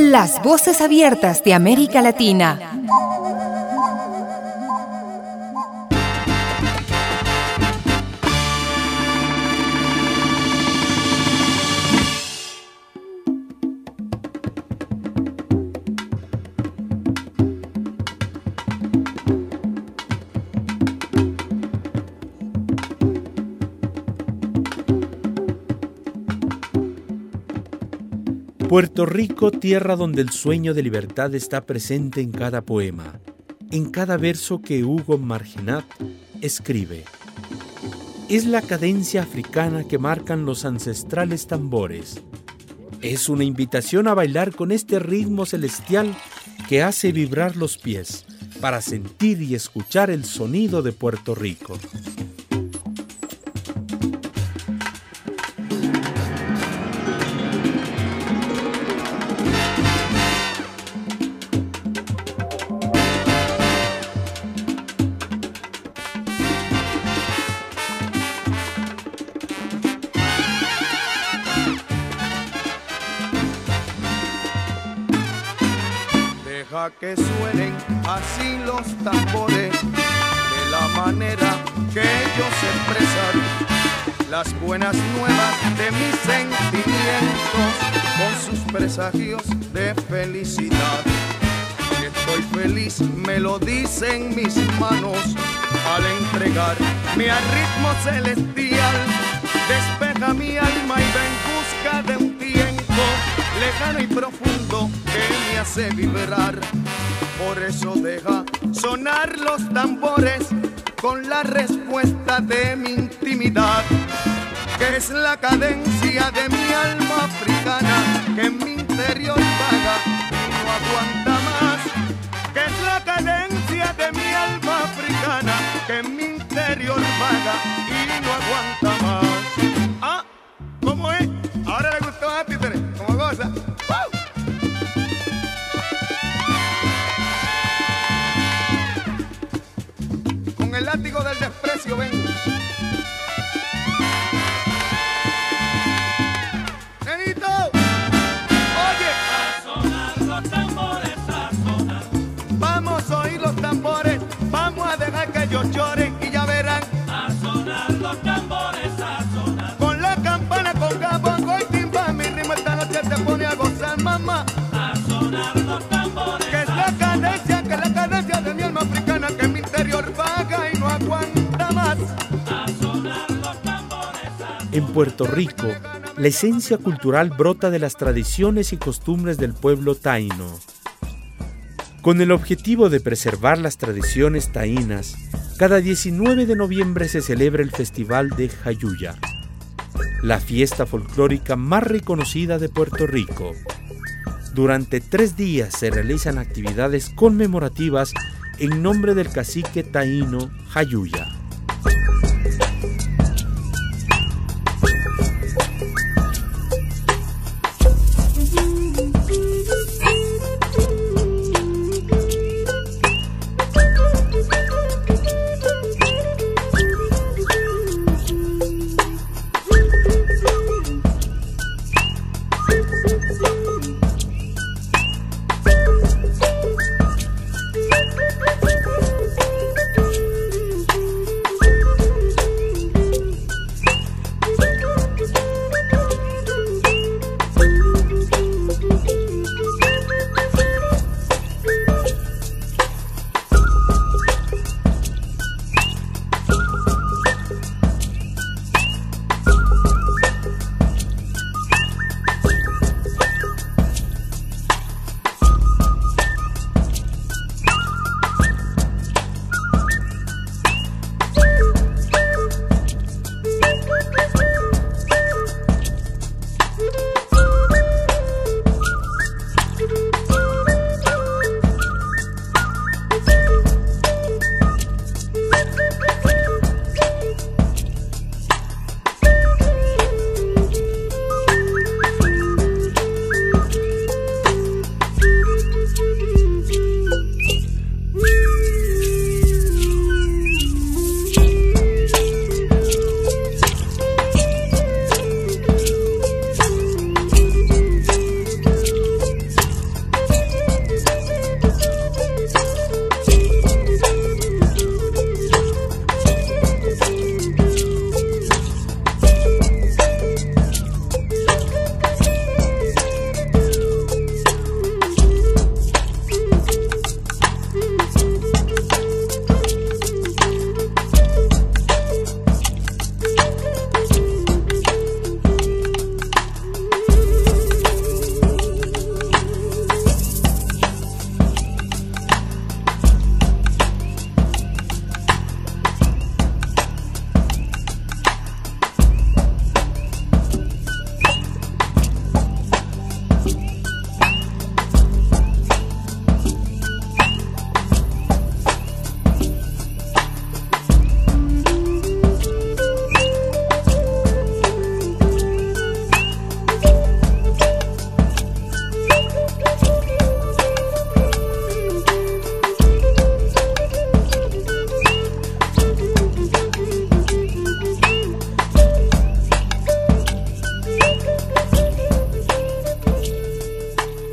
Las voces abiertas de América Latina. Puerto Rico, tierra donde el sueño de libertad está presente en cada poema, en cada verso que Hugo Marginat escribe. Es la cadencia africana que marcan los ancestrales tambores. Es una invitación a bailar con este ritmo celestial que hace vibrar los pies para sentir y escuchar el sonido de Puerto Rico. De felicidad. Estoy feliz me lo dicen mis manos al entregar mi ritmo celestial. Despeja mi alma y va en busca de un tiempo lejano y profundo que me hace vibrar por eso deja sonar los tambores con la respuesta de mi intimidad, que es la cadencia de mi alma africana, que en mi interior vaga y no aguanta más, que es la cadencia de mi alma africana, que en mi interior vaga y no aguanta más. Ah, ¿cómo es? Ahora le gustó a ti, ¿cómo goza? el látigo del desprecio ven. Puerto Rico, la esencia cultural brota de las tradiciones y costumbres del pueblo taíno. Con el objetivo de preservar las tradiciones taínas, cada 19 de noviembre se celebra el Festival de Jayuya, la fiesta folclórica más reconocida de Puerto Rico. Durante tres días se realizan actividades conmemorativas en nombre del cacique taíno Jayuya.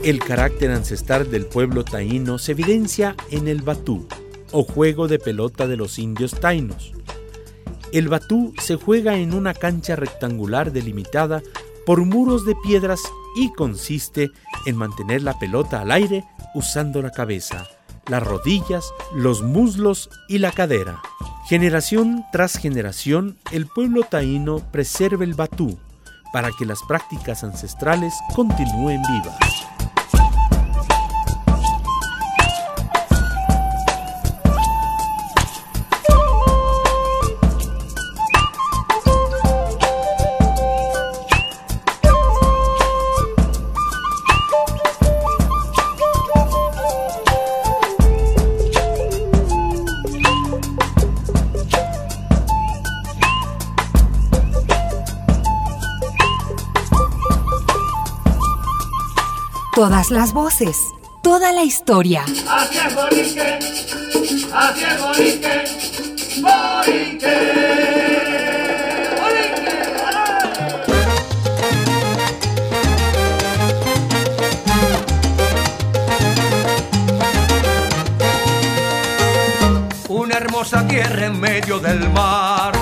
El carácter ancestral del pueblo taíno se evidencia en el batú, o juego de pelota de los indios tainos. El batú se juega en una cancha rectangular delimitada por muros de piedras y consiste en mantener la pelota al aire usando la cabeza, las rodillas, los muslos y la cadera. Generación tras generación, el pueblo taíno preserva el batú para que las prácticas ancestrales continúen vivas. Todas las voces, toda la historia. Así es Borique, así es Borique, Borique. Borique, Una hermosa tierra en medio del mar,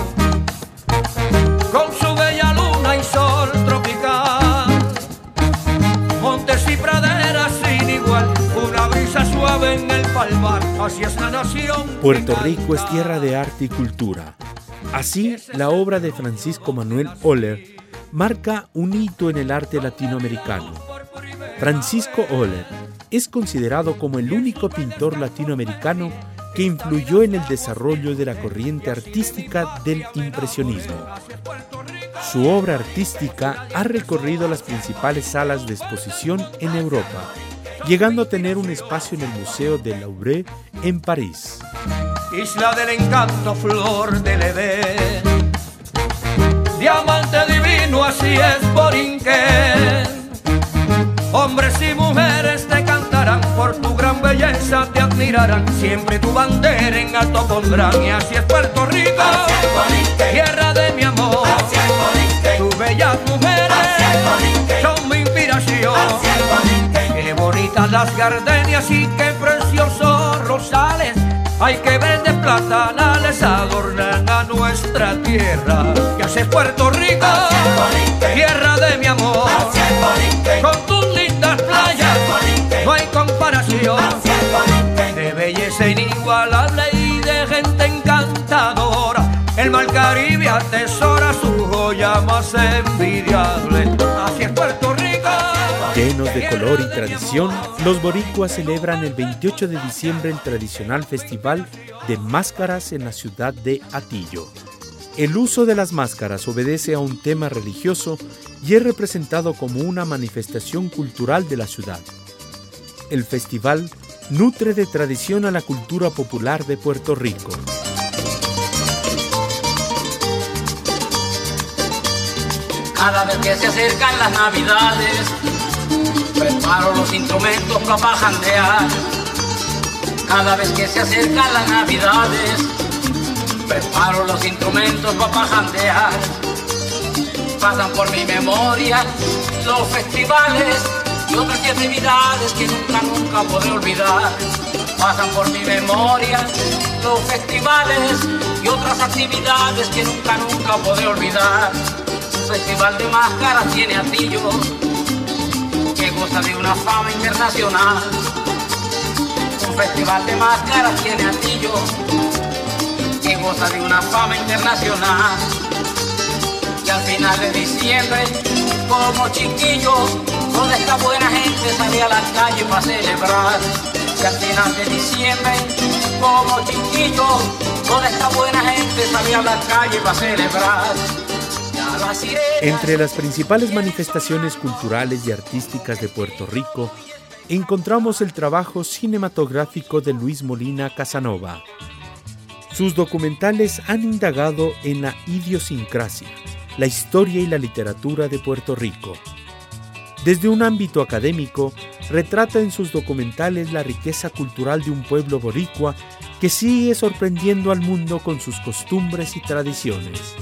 el palmar, así es la nación. Puerto Rico es tierra de arte y cultura. Así, la obra de Francisco Manuel Oller marca un hito en el arte latinoamericano. Francisco Oller es considerado como el único pintor latinoamericano que influyó en el desarrollo de la corriente artística del impresionismo. Su obra artística ha recorrido las principales salas de exposición en Europa, llegando a tener un espacio en el Museo de Louvre en París. Isla del encanto, flor del Edén. Diamante divino, así es Borinquen. Hombres y mujeres te cantarán, por tu gran belleza te admirarán. Siempre tu bandera en alto pondrán. Y así es Puerto Rico, tierra de mi amor. Tus bellas mujeres son mi inspiración. Qué bonitas las gardenias y qué preciosos rosales. Hay que ver de platanales adornan a nuestra tierra. Y así es Puerto Rico, tierra de mi amor. Con tus lindas playas no hay comparación. De belleza inigualable y de gente encantadora. El mar Caribe atesora su joya más envidiable. Llenos de color y tradición, los boricuas celebran el 28 de diciembre el tradicional festival de máscaras en la ciudad de Atillo. El uso de las máscaras obedece a un tema religioso y es representado como una manifestación cultural de la ciudad. El festival nutre de tradición a la cultura popular de Puerto Rico. Cada vez que se acercan las navidades, preparo los instrumentos para pajandear. Cada vez que se acercan las navidades, preparo los instrumentos para pajandear. Pasan por mi memoria los festivales y otras actividades que nunca, nunca podré olvidar. Pasan por mi memoria los festivales y otras actividades que nunca, nunca podré olvidar. Festival de máscaras tiene Atillo, que goza de una fama internacional. Un festival de máscaras tiene Atillo, que goza de una fama internacional. Y al final de diciembre, como chiquillo, toda esta buena gente salía a la calle para celebrar. Y al final de diciembre, como chiquillo, toda esta buena gente salía a la calle para celebrar. Entre las principales manifestaciones culturales y artísticas de Puerto Rico, encontramos el trabajo cinematográfico de Luis Molina Casanova. Sus documentales han indagado en la idiosincrasia, la historia y la literatura de Puerto Rico. Desde un ámbito académico, retrata en sus documentales la riqueza cultural de un pueblo boricua que sigue sorprendiendo al mundo con sus costumbres y tradiciones.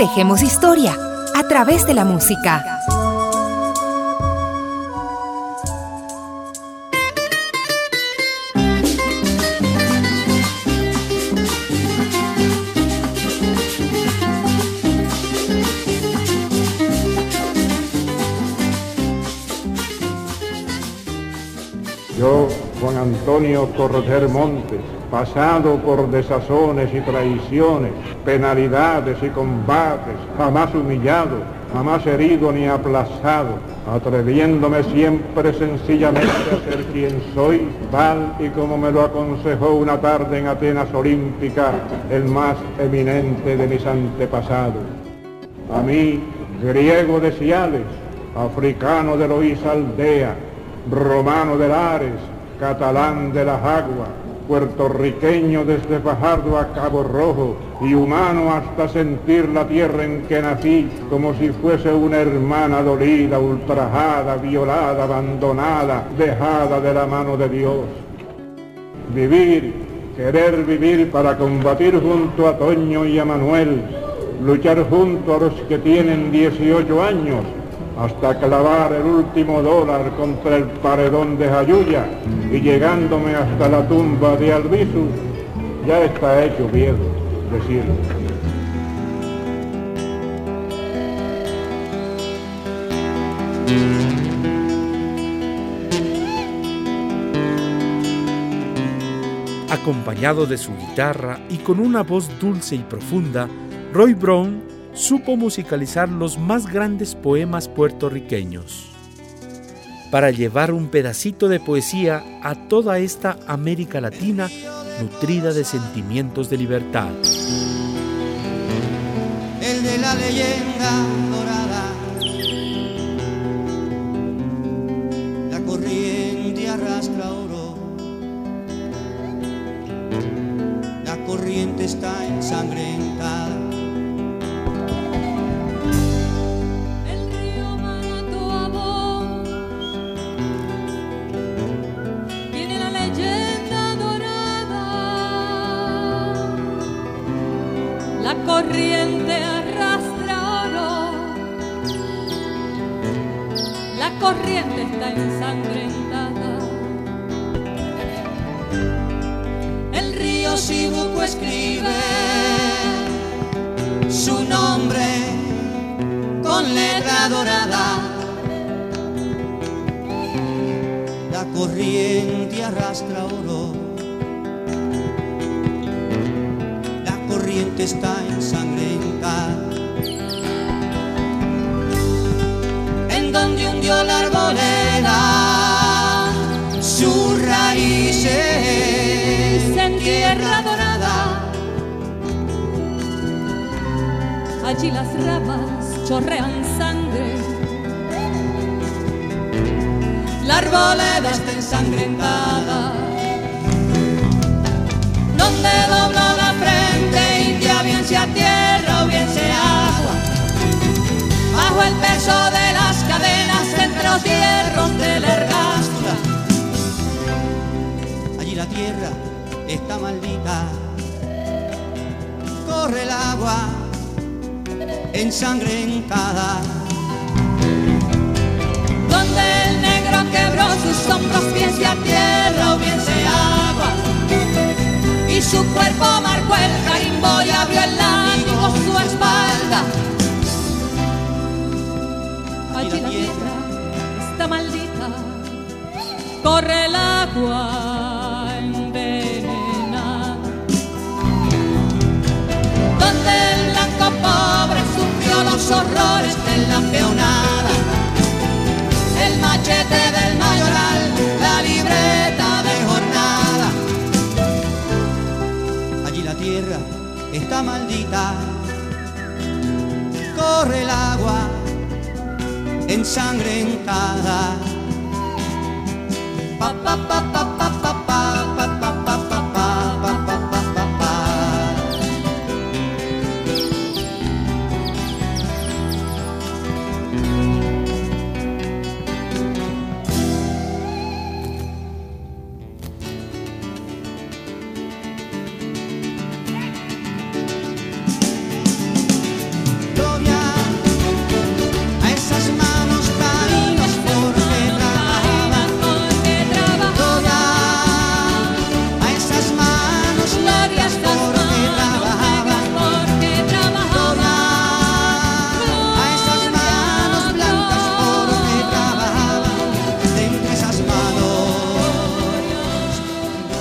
Tejemos historia a través de la música. Yo, Juan Antonio Corroter Montes, pasado por desazones y traiciones, penalidades y combates, jamás humillado, jamás herido ni aplazado, atreviéndome siempre sencillamente a ser quien soy, tal y como me lo aconsejó una tarde en Atenas Olímpica el más eminente de mis antepasados. A mí, griego de Ciales, africano de Loíza Aldea, romano de Lares, catalán de las aguas, puertorriqueño desde Fajardo a Cabo Rojo y humano hasta sentir la tierra en que nací como si fuese una hermana dolida, ultrajada, violada, abandonada, dejada de la mano de Dios. Vivir, querer vivir para combatir junto a Toño y a Manuel, luchar junto a los que tienen 18 años, hasta clavar el último dólar contra el paredón de Jayuya y llegándome hasta la tumba de Albizu, ya está hecho viejo decirlo. Acompañado de su guitarra y con una voz dulce y profunda, Roy Brown supo musicalizar los más grandes poemas puertorriqueños para llevar un pedacito de poesía a toda esta América Latina nutrida de sentimientos de libertad. El de la leyenda dorada, la corriente arrastra oro, la corriente está ensangrentada. Corriente arrastra oro. La corriente está ensangrentada. El río Sibuco escribe su nombre con letra dorada. La corriente arrastra oro. Está ensangrentada. En donde hundió la arboleda sus raíces en tierra dorada. Allí las ramas chorrean sangre. La arboleda está ensangrentada. El peso de las cadenas entre los hierros de la ergástura. Allí la tierra está maldita. Corre el agua ensangrentada. Donde el negro quebró sus hombros, bien sea tierra o bien sea agua. Y su cuerpo marcó el carimbo y abrió el látigo su espalda. Corre el agua envenenada. Donde el blanco pobre sufrió los horrores de la peonada. El machete del mayoral, la libreta de jornada. Allí la tierra está maldita. Corre el agua ensangrentada. ba ba ba ba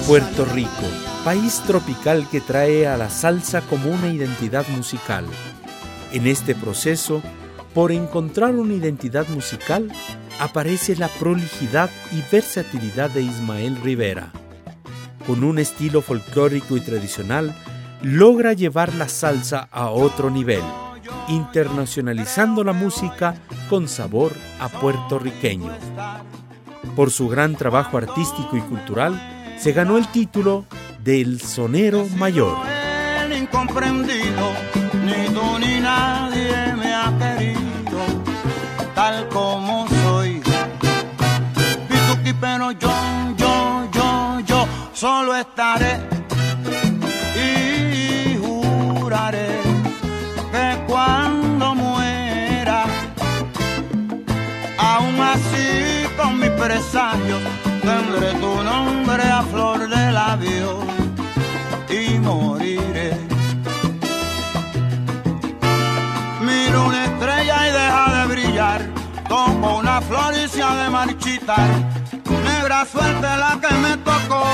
Puerto Rico, país tropical que trae a la salsa como una identidad musical. En este proceso, por encontrar una identidad musical, aparece la prolijidad y versatilidad de Ismael Rivera. Con un estilo folclórico y tradicional, logra llevar la salsa a otro nivel, internacionalizando la música con sabor a puertorriqueño. Por su gran trabajo artístico y cultural, se ganó el título del Sonero Mayor. El incomprendido, ni tú ni nadie me ha querido, tal como soy. Pituqui, pero yo, yo, yo, yo, solo estaré y juraré que cuando muera, aún así con mis presagios, tendré tu y moriré. Miro una estrella y deja de brillar, como una flor y se ha de marchitar. Negra suerte la que me tocó,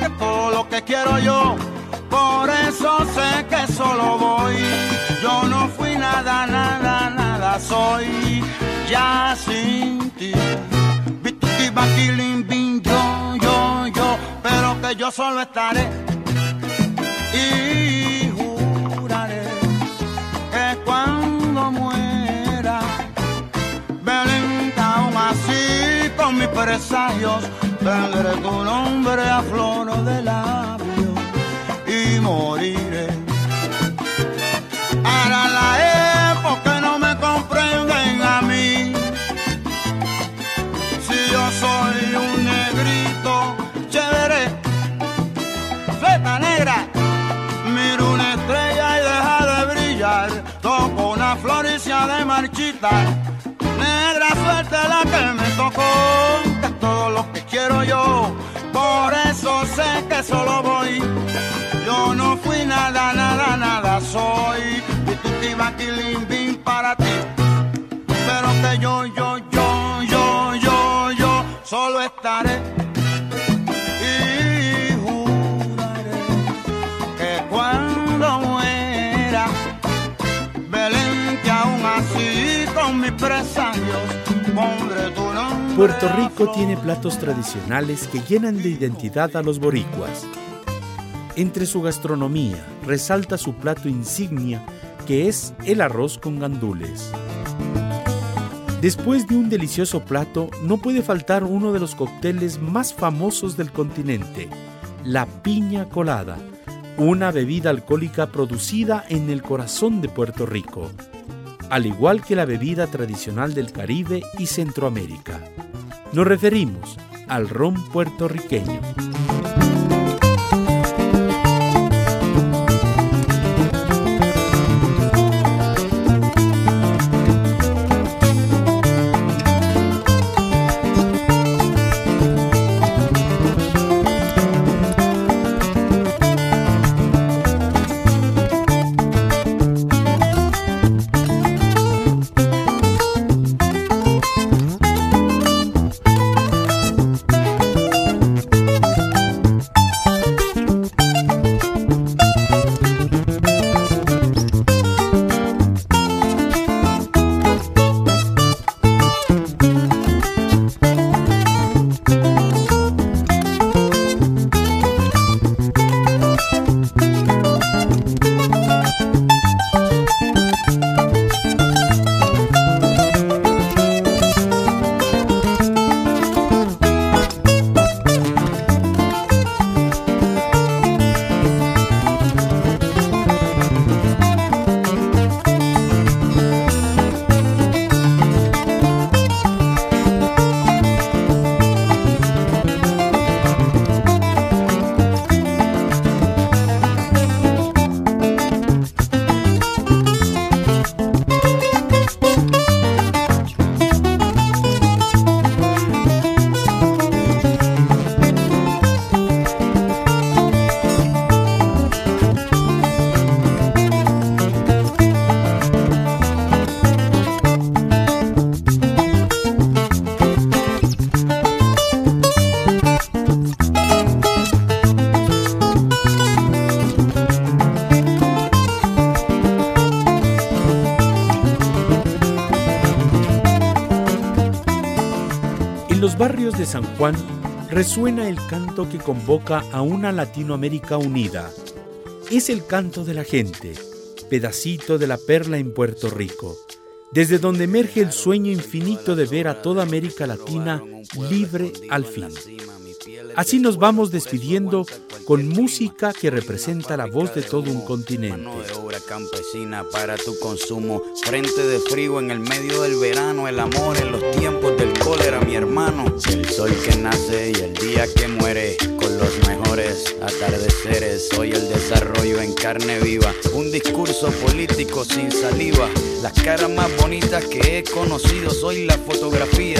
que todo lo que quiero yo, por eso sé que solo voy. Yo no fui nada, nada, nada, soy ya sin ti. Yo solo estaré y juraré que cuando muera, Belén, aún así con mis presagios, tendré tu nombre a flor de labio y moriré. Ahora la marchitar. Negra suerte la que me tocó, que es todo lo que quiero yo. Por eso sé que solo voy. Yo no fui nada, nada, nada soy. Baquilín, bin para ti. Pero que yo, yo, yo, yo, yo, yo, solo estaré mis. Puerto Rico tiene platos tradicionales que llenan de identidad a los boricuas. Entre su gastronomía resalta su plato insignia que es el arroz con gandules. Después de un delicioso plato, no puede faltar uno de los cócteles más famosos del continente, la piña colada, una bebida alcohólica producida en el corazón de Puerto Rico, al igual que la bebida tradicional del Caribe y Centroamérica. Nos referimos al ron puertorriqueño. De San Juan resuena el canto que convoca a una Latinoamérica unida. Es el canto de la gente, pedacito de la perla en Puerto Rico, desde donde emerge el sueño infinito de ver a toda América Latina libre al fin. Así nos vamos despidiendo con música que representa la voz de todo un continente. de obra campesina para tu consumo. Frente de frío en el medio del verano, el amor en los tiempos del cólera, mi hermano. El sol que nace y el día que muere, con los mejores atardeceres. Soy el desarrollo en carne viva, un discurso político sin saliva. Las caras más bonitas que he conocido, soy la fotografía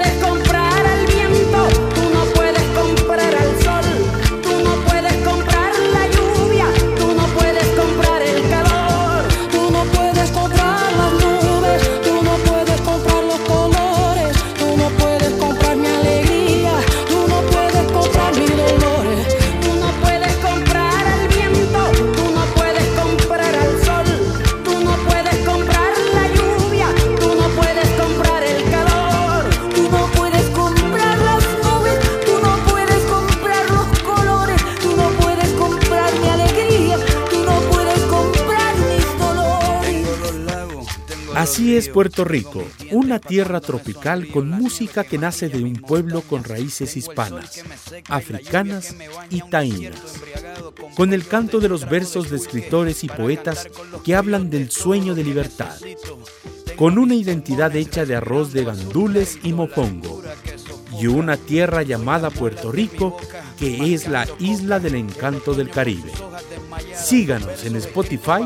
es Puerto Rico, una tierra tropical con música que nace de un pueblo con raíces hispanas, africanas y taínas, con el canto de los versos de escritores y poetas que hablan del sueño de libertad, con una identidad hecha de arroz de gandules y mopongo, y una tierra llamada Puerto Rico que es la isla del encanto del Caribe. Síganos en Spotify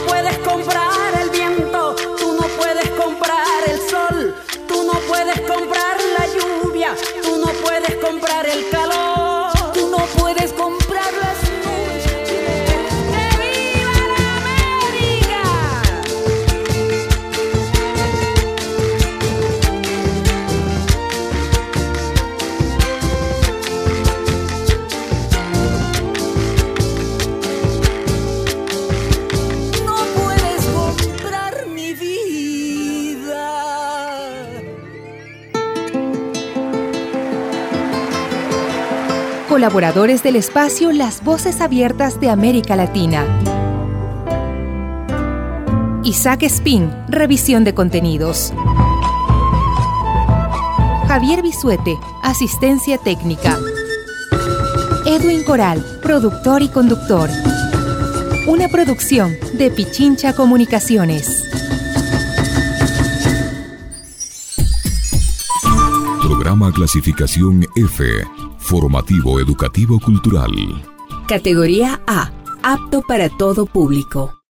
Colaboradores del espacio Las Voces Abiertas de América Latina. Isaac Spin, revisión de contenidos. Javier Bisuete, asistencia técnica. Edwin Coral, productor y conductor. Una producción de Pichincha Comunicaciones. Programa clasificación F. Formativo Educativo Cultural. Categoría A. Apto para todo público.